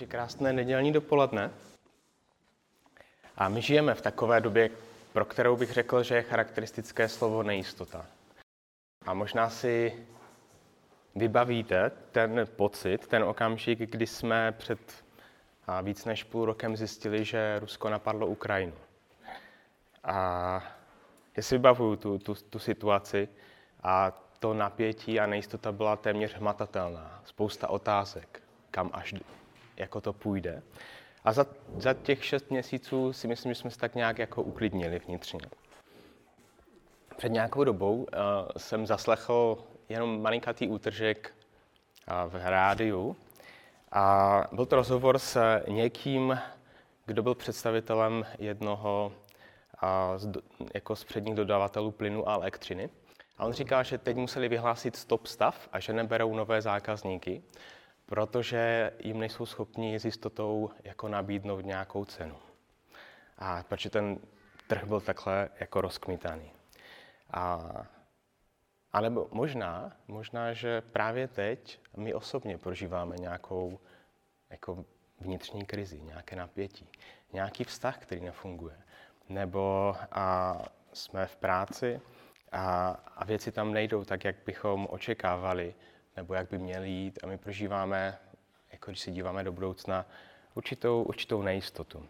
Takže krásné nedělní dopoledne. A my žijeme v takové době, pro kterou bych řekl, že je charakteristické slovo nejistota. A možná si vybavíte ten pocit, ten okamžik, kdy jsme před víc než půl rokem zjistili, že Rusko napadlo Ukrajinu. A já si vybavuju tu, tu, tu situaci a to napětí a nejistota byla téměř hmatatelná. Spousta otázek, kam až jako to půjde. A za, za těch šest měsíců si myslím, že jsme se tak nějak jako uklidnili vnitřně. Před nějakou dobou uh, jsem zaslechl jenom malinkatý útržek uh, v rádiu. A byl to rozhovor s někým, kdo byl představitelem jednoho uh, z, jako z předních dodavatelů plynu a elektřiny. A on říká, že teď museli vyhlásit stop stav a že neberou nové zákazníky, protože jim nejsou schopni s jistotou jako nabídnout nějakou cenu. A protože ten trh byl takhle jako rozkmitaný. A, a nebo možná, možná, že právě teď my osobně prožíváme nějakou jako vnitřní krizi, nějaké napětí, nějaký vztah, který nefunguje. Nebo a jsme v práci a, a věci tam nejdou tak, jak bychom očekávali, nebo jak by měly jít a my prožíváme, jako když se díváme do budoucna, určitou, určitou nejistotu.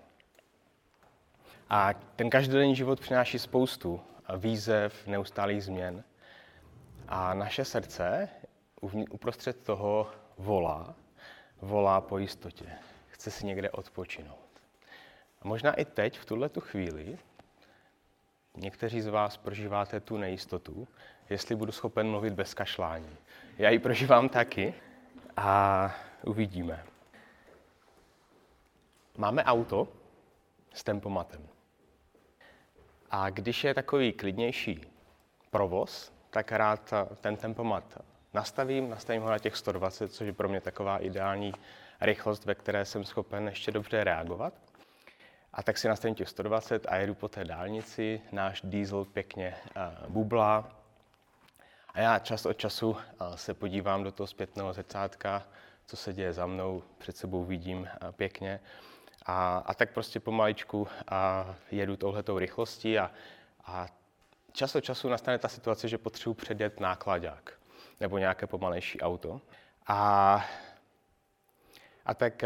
A ten každodenní život přináší spoustu výzev, neustálých změn. A naše srdce uprostřed toho volá, volá po jistotě. Chce si někde odpočinout. A možná i teď, v tuhle tu chvíli, někteří z vás prožíváte tu nejistotu, jestli budu schopen mluvit bez kašlání. Já ji prožívám taky a uvidíme. Máme auto s tempomatem. A když je takový klidnější provoz, tak rád ten tempomat nastavím, nastavím ho na těch 120, což je pro mě taková ideální rychlost, ve které jsem schopen ještě dobře reagovat. A tak si nastavím těch 120 a jedu po té dálnici, náš diesel pěkně uh, bublá, a já čas od času se podívám do toho zpětného zrcátka, co se děje za mnou, před sebou vidím pěkně. A, a tak prostě pomaličku a jedu touhletou rychlostí a, a čas od času nastane ta situace, že potřebuji předjet nákladák nebo nějaké pomalejší auto. A, a tak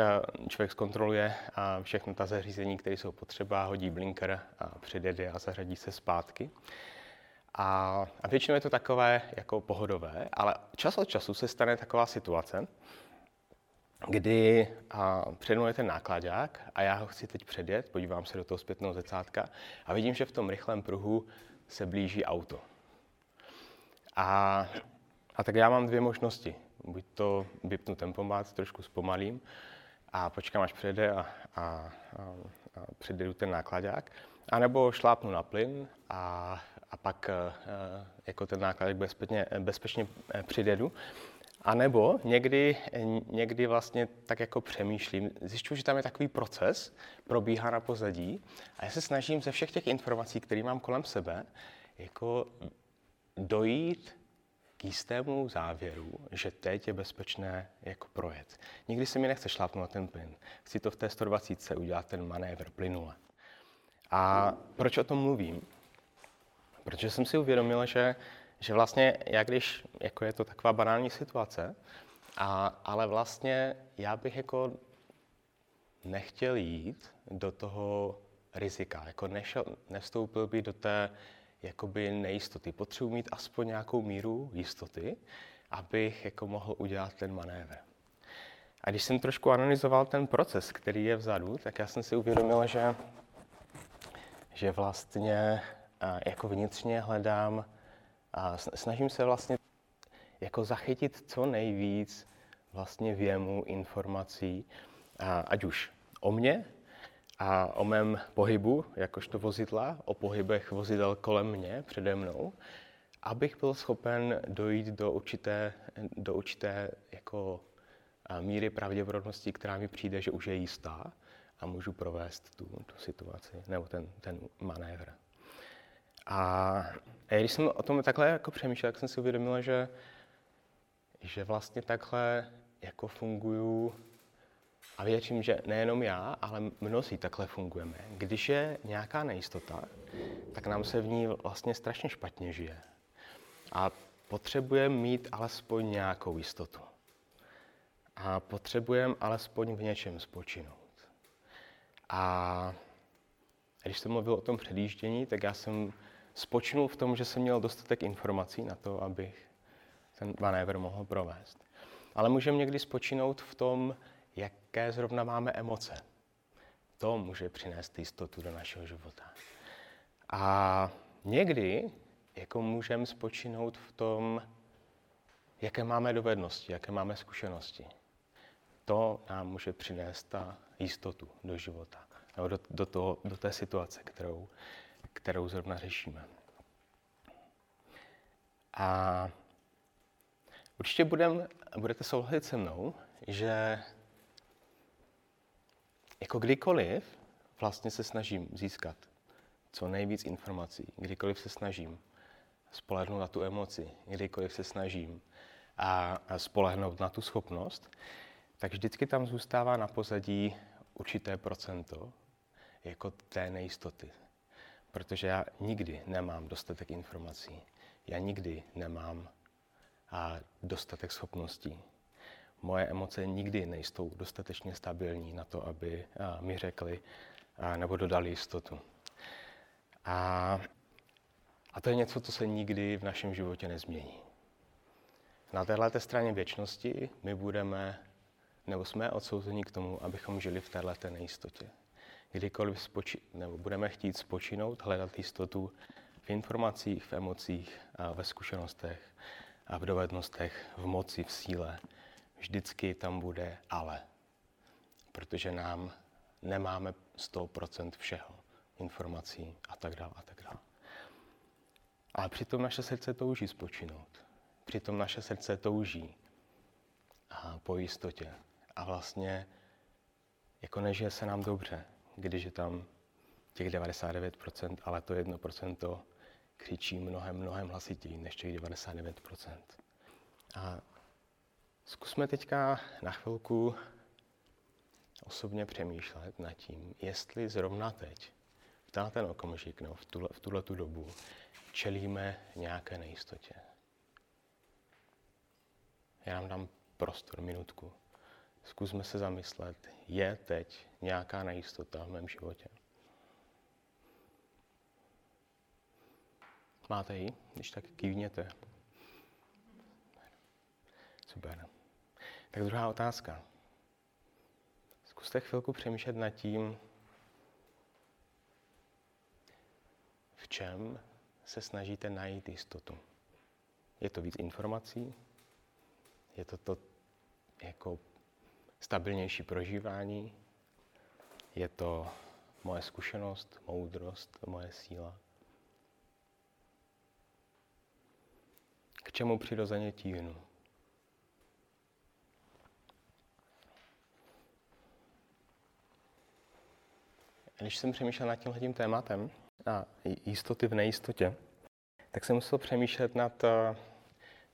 člověk zkontroluje všechno ta zařízení, které jsou potřeba, hodí blinker, a předjede a zařadí se zpátky. A, a většinou je to takové jako pohodové, ale čas od času se stane taková situace, kdy přednuje ten nákladák a já ho chci teď předjet, podívám se do toho zpětného zrcátka a vidím, že v tom rychlém pruhu se blíží auto. A, a tak já mám dvě možnosti. Buď to vypnu tempomat, trošku zpomalím a počkám, až přijede a, a, a, a předjedu ten nákladák, anebo šlápnu na plyn a a pak eh, jako ten náklad bezpečně, bezpečně eh, přidedu. A nebo někdy, někdy vlastně tak jako přemýšlím, zjišťuji, že tam je takový proces, probíhá na pozadí a já se snažím ze všech těch informací, které mám kolem sebe, jako dojít k jistému závěru, že teď je bezpečné jako projet. Nikdy se mi nechce šlápnout na ten plyn. Chci to v té 120 udělat ten manévr plynule. A proč o tom mluvím? Protože jsem si uvědomil, že, že vlastně, jak když, jako je to taková banální situace, a, ale vlastně já bych jako nechtěl jít do toho rizika, jako nešel, nevstoupil bych do té jakoby nejistoty. Potřebuji mít aspoň nějakou míru jistoty, abych jako mohl udělat ten manévr. A když jsem trošku analyzoval ten proces, který je vzadu, tak já jsem si uvědomil, že, že vlastně jako vnitřně hledám a snažím se vlastně jako zachytit co nejvíc vlastně věmu informací, ať už o mně a o mém pohybu, jakožto vozidla, o pohybech vozidel kolem mě, přede mnou, abych byl schopen dojít do určité, do určité jako míry pravděpodobnosti, která mi přijde, že už je jistá a můžu provést tu, tu situaci nebo ten, ten manévr. A když jsem o tom takhle jako přemýšlel, tak jsem si uvědomil, že, že vlastně takhle jako funguju A věřím, že nejenom já, ale mnozí takhle fungujeme. Když je nějaká nejistota, tak nám se v ní vlastně strašně špatně žije. A potřebujeme mít alespoň nějakou jistotu. A potřebujeme alespoň v něčem spočinout. A když jsem mluvil o tom předjíždění, tak já jsem spočinul v tom, že jsem měl dostatek informací na to, abych ten manévr mohl provést. Ale můžeme někdy spočinout v tom, jaké zrovna máme emoce. To může přinést jistotu do našeho života. A někdy jako můžeme spočinout v tom, jaké máme dovednosti, jaké máme zkušenosti. To nám může přinést ta jistotu do života, nebo do, do, toho, do té situace, kterou, kterou zrovna řešíme. A určitě budem, budete souhlasit se mnou, že jako kdykoliv vlastně se snažím získat co nejvíc informací, kdykoliv se snažím spolehnout na tu emoci, kdykoliv se snažím a, a spolehnout na tu schopnost, tak vždycky tam zůstává na pozadí určité procento jako té nejistoty. Protože já nikdy nemám dostatek informací. Já nikdy nemám a dostatek schopností. Moje emoce nikdy nejsou dostatečně stabilní na to, aby mi řekli nebo dodali jistotu. A, a to je něco, co se nikdy v našem životě nezmění. Na této straně věčnosti my budeme, nebo jsme odsouzeni k tomu, abychom žili v této nejistotě. Kdykoliv spoči, nebo budeme chtít spočinout, hledat jistotu v informacích, v emocích, a ve zkušenostech, a v dovednostech, v moci, v síle, vždycky tam bude ale. Protože nám nemáme 100% všeho, informací a tak dále a tak dále. Ale přitom naše srdce touží spočinout. Přitom naše srdce touží a po jistotě. A vlastně jako nežije se nám dobře, když je tam těch 99%, ale to 1% křičí mnohem, mnohem hlasitěji než těch 99%. A zkusme teďka na chvilku osobně přemýšlet nad tím, jestli zrovna teď, v ten okamžik, no, v tuhle, tu dobu, čelíme nějaké nejistotě. Já nám dám prostor, minutku. Zkusme se zamyslet, je teď nějaká nejistota v mém životě? Máte ji? Když tak kývněte. Super. Tak druhá otázka. Zkuste chvilku přemýšlet nad tím, v čem se snažíte najít jistotu. Je to víc informací? Je to to jako stabilnější prožívání? Je to moje zkušenost, moudrost, moje síla? K čemu přirozeně tíhnu? Když jsem přemýšlel nad tímhle tématem, a jistoty v nejistotě, tak jsem musel přemýšlet nad, eh,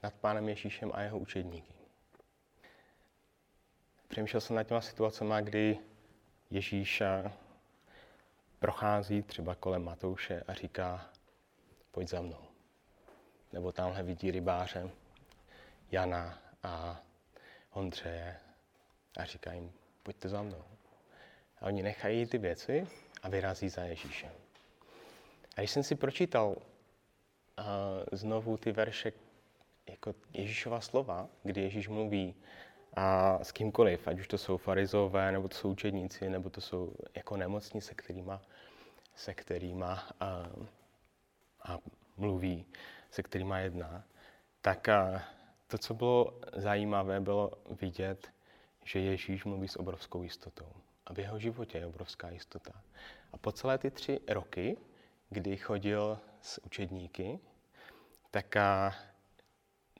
nad pánem Ježíšem a jeho učedníky. Přemýšlel jsem nad těma situacemi, kdy Ježíš prochází třeba kolem Matouše a říká, pojď za mnou. Nebo tamhle vidí rybáře Jana a Ondřeje a říká jim, pojďte za mnou. A oni nechají ty věci a vyrazí za Ježíšem. A když jsem si pročítal uh, znovu ty verše jako Ježíšova slova, kdy Ježíš mluví a s kýmkoliv, ať už to jsou farizové, nebo to jsou učedníci, nebo to jsou jako nemocní, se kterýma, se kterýma a, a mluví, se kterýma jedná, tak a, to, co bylo zajímavé, bylo vidět, že Ježíš mluví s obrovskou jistotou. A v jeho životě je obrovská jistota. A po celé ty tři roky, kdy chodil s učedníky, tak a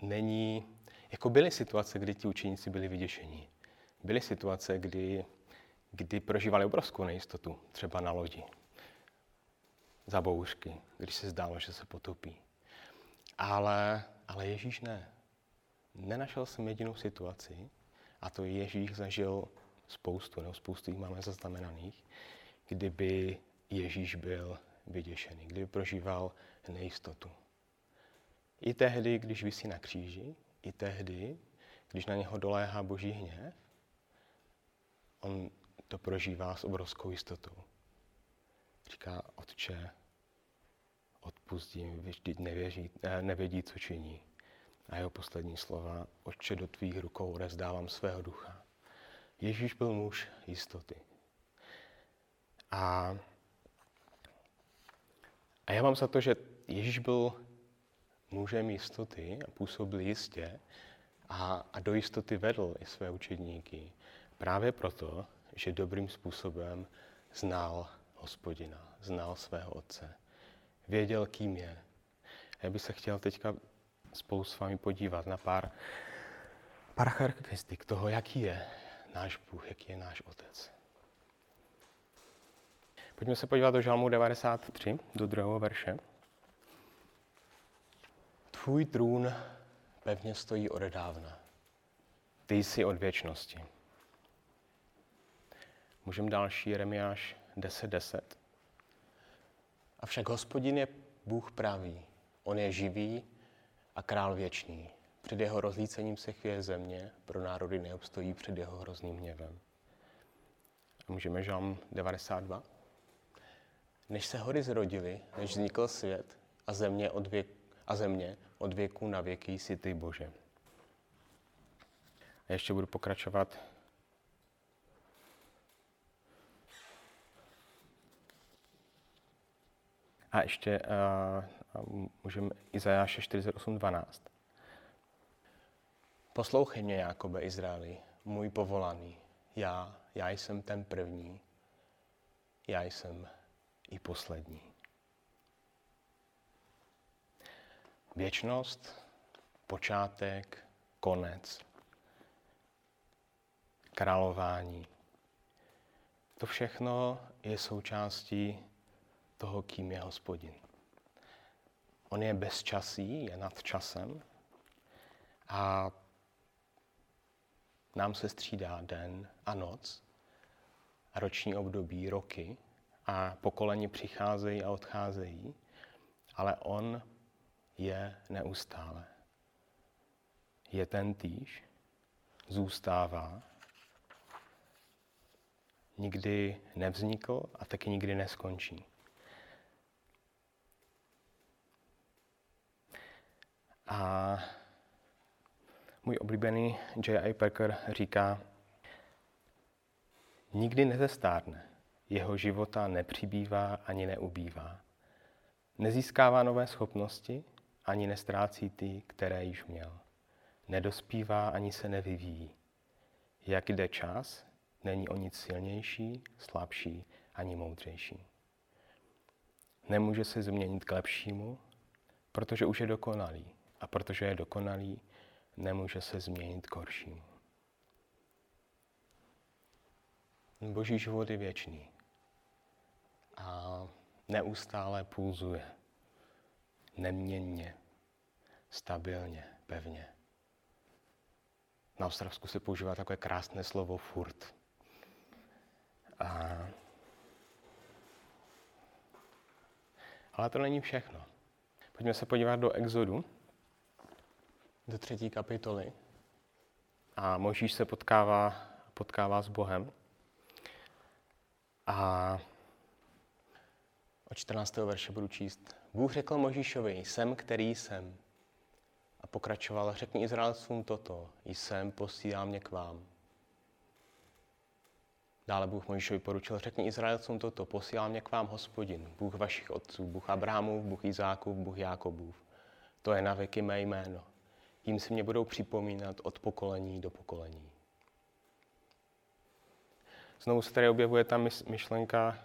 není, jako byly situace, kdy ti učeníci byli vyděšení. Byly situace, kdy, kdy prožívali obrovskou nejistotu, třeba na lodi, za bouřky, když se zdálo, že se potopí. Ale, ale Ježíš ne. Nenašel jsem jedinou situaci, a to Ježíš zažil spoustu, nebo spoustu jich máme zaznamenaných, kdyby Ježíš byl vyděšený, kdyby prožíval nejistotu. I tehdy, když vysí na kříži, i tehdy, když na něho doléhá boží hněv, on to prožívá s obrovskou jistotou. Říká, otče, odpustím, vždyť nevěří, eh, nevědí, co činí. A jeho poslední slova, otče, do tvých rukou rozdávám svého ducha. Ježíš byl muž jistoty. A, a já mám za to, že Ježíš byl mužem jistoty a působil jistě a, a do jistoty vedl i své učedníky. Právě proto, že dobrým způsobem znal hospodina, znal svého otce, věděl, kým je. A já bych se chtěl teďka spolu s vámi podívat na pár, pár charakteristik toho, jaký je náš Bůh, jaký je náš Otec. Pojďme se podívat do Žalmu 93, do druhého verše. Tvůj trůn pevně stojí odedávna. Ty jsi od věčnosti. Můžeme další, Jeremiáš 10.10. 10. Avšak hospodin je Bůh pravý. On je živý a král věčný. Před jeho rozlícením se chvěje země, pro národy neobstojí před jeho hrozným hněvem. A můžeme žalm 92. Než se hory zrodily, než vznikl svět a země od, věk, a země od věku na věky jsi ty Bože. A ještě budu pokračovat A ještě uh, můžeme Izajáše 48.12. Poslouchej mě, Jakobe Izraeli, můj povolaný. Já, já jsem ten první, já jsem i poslední. Věčnost, počátek, konec, králování. To všechno je součástí toho, kým je hospodin. On je bezčasý, je nad časem a nám se střídá den a noc, a roční období, roky a pokolení přicházejí a odcházejí, ale on je neustále. Je ten týž, zůstává, nikdy nevznikl a taky nikdy neskončí. A můj oblíbený J.I. Packer říká, nikdy nezestárne, jeho života nepřibývá ani neubývá. Nezískává nové schopnosti, ani nestrácí ty, které již měl. Nedospívá ani se nevyvíjí. Jak jde čas, není o nic silnější, slabší ani moudřejší. Nemůže se změnit k lepšímu, protože už je dokonalý. A protože je dokonalý, nemůže se změnit k horšímu. Boží život je věčný a neustále pulzuje, neměnně, stabilně, pevně. Na Ostravsku se používá takové krásné slovo furt. A... Ale to není všechno. Pojďme se podívat do Exodu, do třetí kapitoly. A Možíš se potkává, potkává s Bohem. A od 14. verše budu číst. Bůh řekl Možíšovi, jsem, který jsem. A pokračoval, řekni Izraelcům toto, jsem, posílám mě k vám. Dále Bůh Možíšovi poručil, řekni Izraelcům toto, posílám mě k vám hospodin, Bůh vašich otců, Bůh Abrahamův, Bůh Izákův, Bůh Jákobův. To je na věky mé jméno jim si mě budou připomínat od pokolení do pokolení. Znovu se tady objevuje ta myšlenka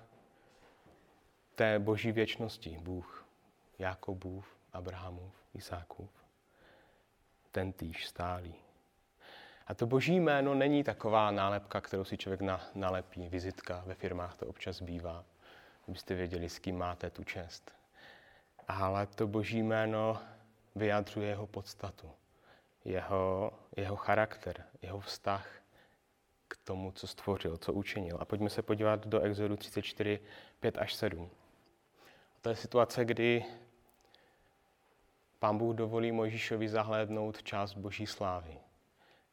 té boží věčnosti. Bůh, Jakobův, Abrahamův, Isákův. Ten týž stálý. A to boží jméno není taková nálepka, kterou si člověk na, nalepí, vizitka, ve firmách to občas bývá, abyste věděli, s kým máte tu čest. Ale to boží jméno vyjadřuje jeho podstatu jeho, jeho charakter, jeho vztah k tomu, co stvořil, co učinil. A pojďme se podívat do Exodu 34, 5 až 7. A to je situace, kdy pán Bůh dovolí Mojžíšovi zahlédnout část boží slávy.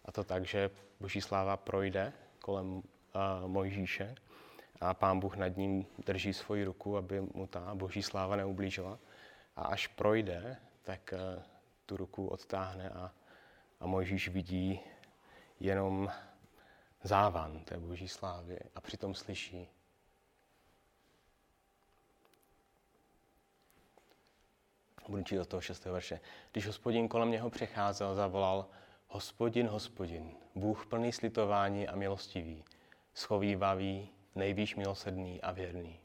A to tak, že boží sláva projde kolem uh, Mojžíše a pán Bůh nad ním drží svoji ruku, aby mu ta boží sláva neublížila. A až projde, tak uh, tu ruku odtáhne a, a Mojžíš vidí jenom závan té boží slávy a přitom slyší. Budu čítat do toho šestého verše. Když hospodin kolem něho přecházel, zavolal Hospodin, hospodin, Bůh plný slitování a milostivý, schovývavý, nejvýš milosrdný a věrný,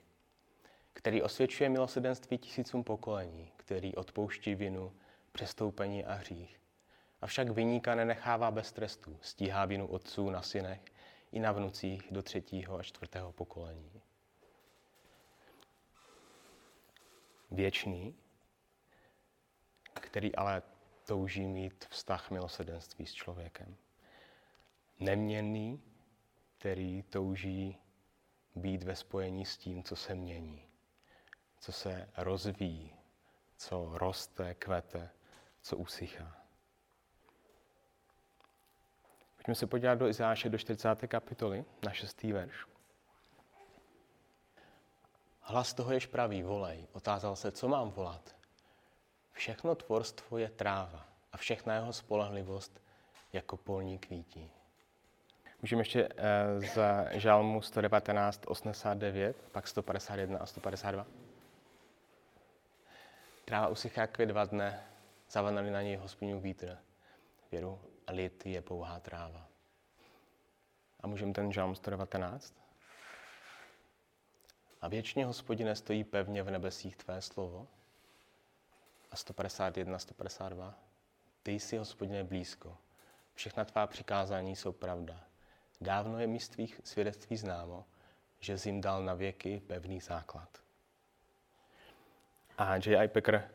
který osvědčuje milosedenství tisícům pokolení, který odpouští vinu, přestoupení a hřích, Avšak vyníka nenechává bez trestu, stíhá vinu otců na synech i na vnucích do třetího a čtvrtého pokolení. Věčný, který ale touží mít vztah milosedenství s člověkem. Neměnný, který touží být ve spojení s tím, co se mění, co se rozvíjí, co roste, kvete, co usychá. Pojďme se podívat do Izáše do 40. kapitoly, na 6. verš. Hlas toho jež pravý, volej. Otázal se, co mám volat. Všechno tvorstvo je tráva a všechna jeho spolehlivost jako polní kvítí. Můžeme ještě za žalmu 119, 89, pak 151 a 152. Tráva usychá jak dva dne, zavanali na něj hospodinu vítr. Věru a lid je pouhá tráva. A můžeme ten žalm 119? A věčně, hospodine, stojí pevně v nebesích tvé slovo. A 151, 152. Ty jsi, hospodine, blízko. Všechna tvá přikázání jsou pravda. Dávno je mi z tvých svědectví známo, že jsi jim dal na věky pevný základ. A J.I. Packer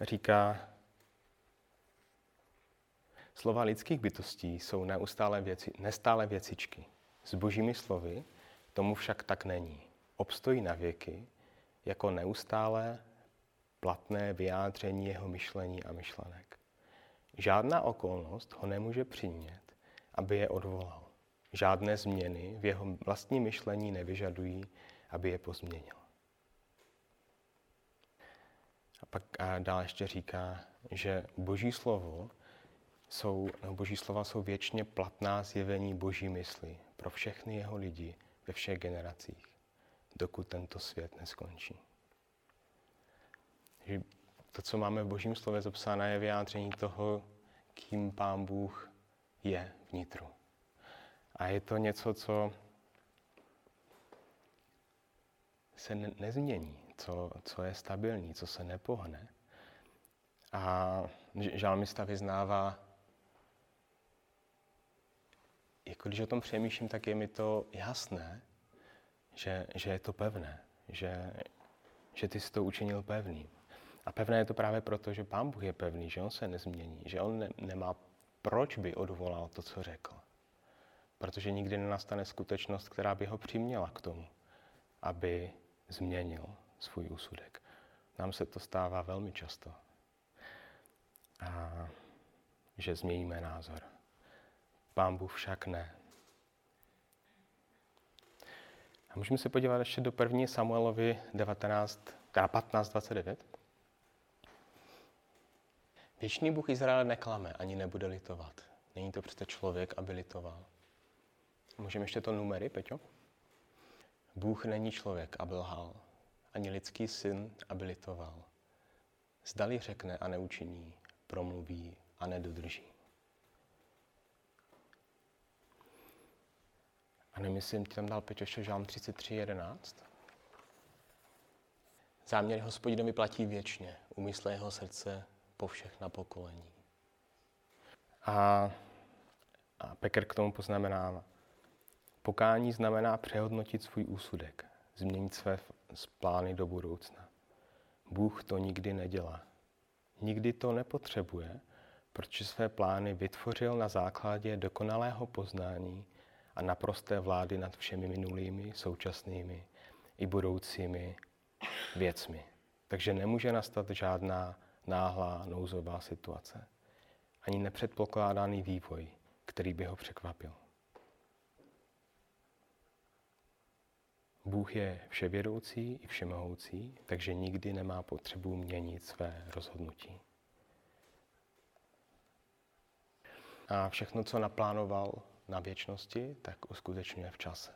říká, Slova lidských bytostí jsou neustále věci, nestále věcičky. S božími slovy tomu však tak není. Obstojí na věky jako neustále platné vyjádření jeho myšlení a myšlenek. Žádná okolnost ho nemůže přimět, aby je odvolal. Žádné změny v jeho vlastní myšlení nevyžadují, aby je pozměnil. A pak a dál ještě říká, že Boží slovo jsou, no, boží slova jsou věčně platná zjevení boží mysli pro všechny jeho lidi ve všech generacích, dokud tento svět neskončí. Že to, co máme v božím slově zapsáno, je vyjádření toho, kým pán Bůh je vnitru. A je to něco, co se ne- nezmění, co, co je stabilní, co se nepohne. A žalmista vyznává jako když o tom přemýšlím, tak je mi to jasné, že, že je to pevné, že, že ty jsi to učinil pevným. A pevné je to právě proto, že Pán Bůh je pevný, že On se nezmění, že On ne, nemá proč by odvolal to, co řekl. Protože nikdy nenastane skutečnost, která by ho přiměla k tomu, aby změnil svůj úsudek. Nám se to stává velmi často. A že změníme názor. Pán Bůh však ne. A můžeme se podívat ještě do 1. Samuelovi 19, 15, 29. Věčný Bůh Izraele neklame, ani nebude litovat. Není to přece člověk, aby litoval. Můžeme ještě to numery, Peťo? Bůh není člověk, aby lhal, ani lidský syn, aby litoval. Zdali řekne a neučiní, promluví a nedodrží. A nemyslím, ti tam dal Peťo ještě žálm 33.11. Záměr hospodinovi platí věčně, umysle jeho srdce po všechna pokolení. A, a Peker k tomu poznamená, pokání znamená přehodnotit svůj úsudek, změnit své plány do budoucna. Bůh to nikdy nedělá. Nikdy to nepotřebuje, protože své plány vytvořil na základě dokonalého poznání a naprosté vlády nad všemi minulými, současnými i budoucími věcmi. Takže nemůže nastat žádná náhlá nouzová situace, ani nepředpokládaný vývoj, který by ho překvapil. Bůh je vševědoucí i všemohoucí, takže nikdy nemá potřebu měnit své rozhodnutí. A všechno, co naplánoval na věčnosti, tak uskutečňuje v čase.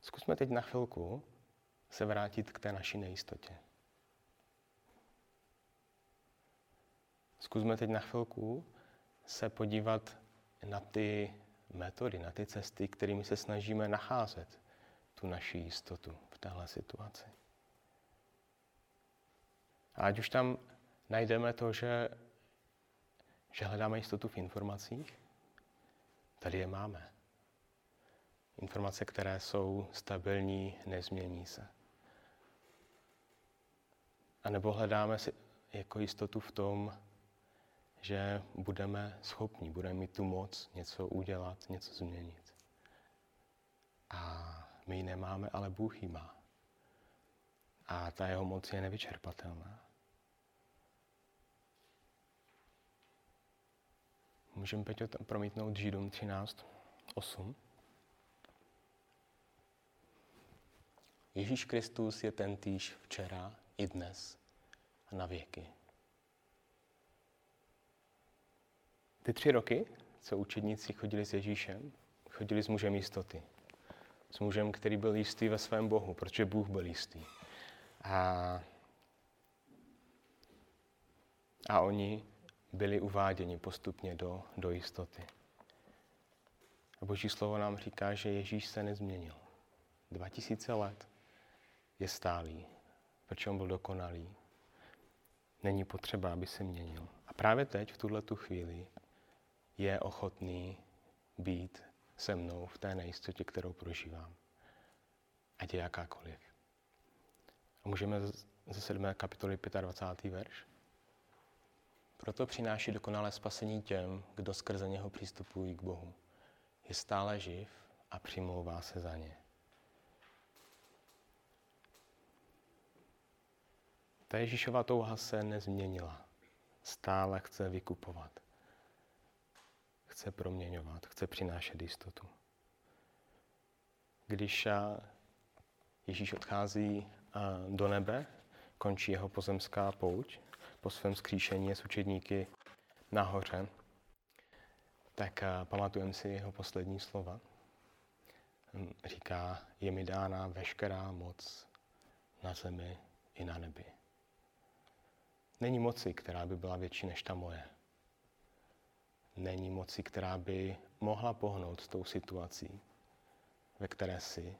Zkusme teď na chvilku se vrátit k té naší nejistotě. Zkusme teď na chvilku se podívat na ty metody, na ty cesty, kterými se snažíme nacházet tu naši jistotu v téhle situaci. A ať už tam najdeme to, že, že hledáme jistotu v informacích, tady je máme. Informace, které jsou stabilní, nezmění se. A nebo hledáme si jako jistotu v tom, že budeme schopni, budeme mít tu moc něco udělat, něco změnit. A my ji nemáme, ale Bůh ji má. A ta jeho moc je nevyčerpatelná. Můžeme Peťo promítnout Židům 13, 8. Ježíš Kristus je ten týž včera i dnes a na věky. Ty tři roky, co učedníci chodili s Ježíšem, chodili s mužem jistoty. S mužem, který byl jistý ve svém Bohu, protože Bůh byl jistý. A, a oni byli uváděni postupně do, do jistoty. A Boží slovo nám říká, že Ježíš se nezměnil. 2000 let je stálý, protože on byl dokonalý. Není potřeba, aby se měnil. A právě teď, v tuhle tu chvíli, je ochotný být se mnou v té nejistotě, kterou prožívám. Ať je jakákoliv. A můžeme ze 7. kapitoly 25. verš. Proto přináší dokonalé spasení těm, kdo skrze něho přistupují k Bohu. Je stále živ a přimlouvá se za ně. Ta Ježíšova touha se nezměnila. Stále chce vykupovat chce proměňovat, chce přinášet jistotu. Když Ježíš odchází do nebe, končí jeho pozemská pouť, po svém skříšení je s učedníky nahoře, tak pamatujeme si jeho poslední slova. Říká, je mi dána veškerá moc na zemi i na nebi. Není moci, která by byla větší než ta moje není moci, která by mohla pohnout s tou situací, ve které si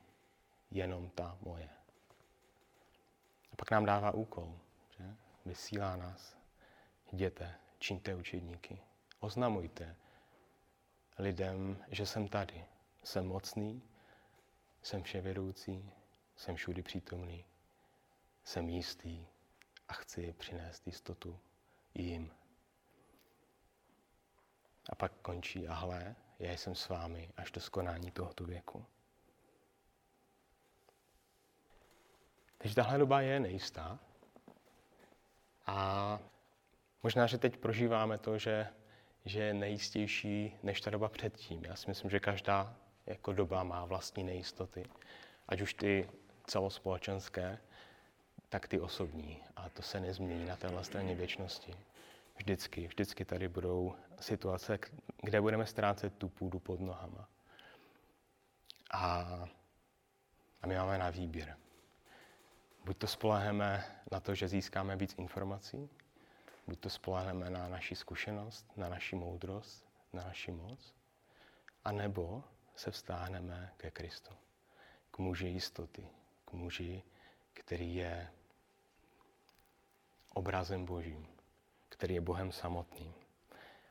jenom ta moje. A pak nám dává úkol, že? vysílá nás. Jděte, čiňte učedníky, oznamujte lidem, že jsem tady, jsem mocný, jsem vševědoucí, jsem všudy přítomný, jsem jistý a chci přinést jistotu jim. A pak končí, a hle, já jsem s vámi až do skonání tohoto věku. Takže tahle doba je nejistá. A možná, že teď prožíváme to, že, že je nejistější než ta doba předtím. Já si myslím, že každá jako doba má vlastní nejistoty. Ať už ty celospolečenské, tak ty osobní. A to se nezmění na téhle straně věčnosti. Vždycky, vždycky tady budou situace, kde budeme ztrácet tu půdu pod nohama. A, a my máme na výběr. Buď to spolehneme na to, že získáme víc informací, buď to spolehneme na naši zkušenost, na naši moudrost, na naši moc, a nebo se vztáhneme ke Kristu, k muži jistoty, k muži, který je obrazem Božím který je Bohem samotným.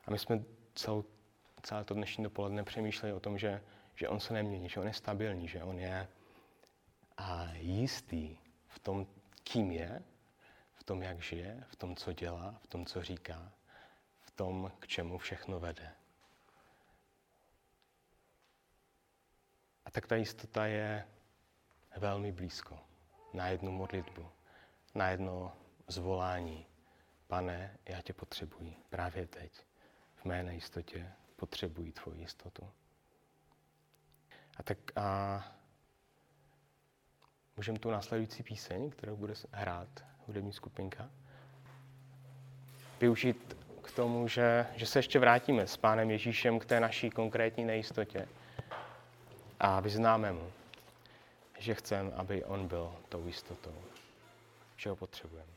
A my jsme celou, celé to dnešní dopoledne přemýšleli o tom, že, že on se nemění, že on je stabilní, že on je a jistý v tom, kým je, v tom, jak žije, v tom, co dělá, v tom, co říká, v tom, k čemu všechno vede. A tak ta jistota je velmi blízko. Na jednu modlitbu, na jedno zvolání. Pane, já tě potřebuji právě teď. V mé nejistotě potřebuji tvoji jistotu. A tak a můžeme tu následující píseň, kterou bude hrát hudební skupinka, využít k tomu, že, že se ještě vrátíme s Pánem Ježíšem k té naší konkrétní nejistotě a vyznáme mu, že chceme, aby on byl tou jistotou, že ho potřebujeme.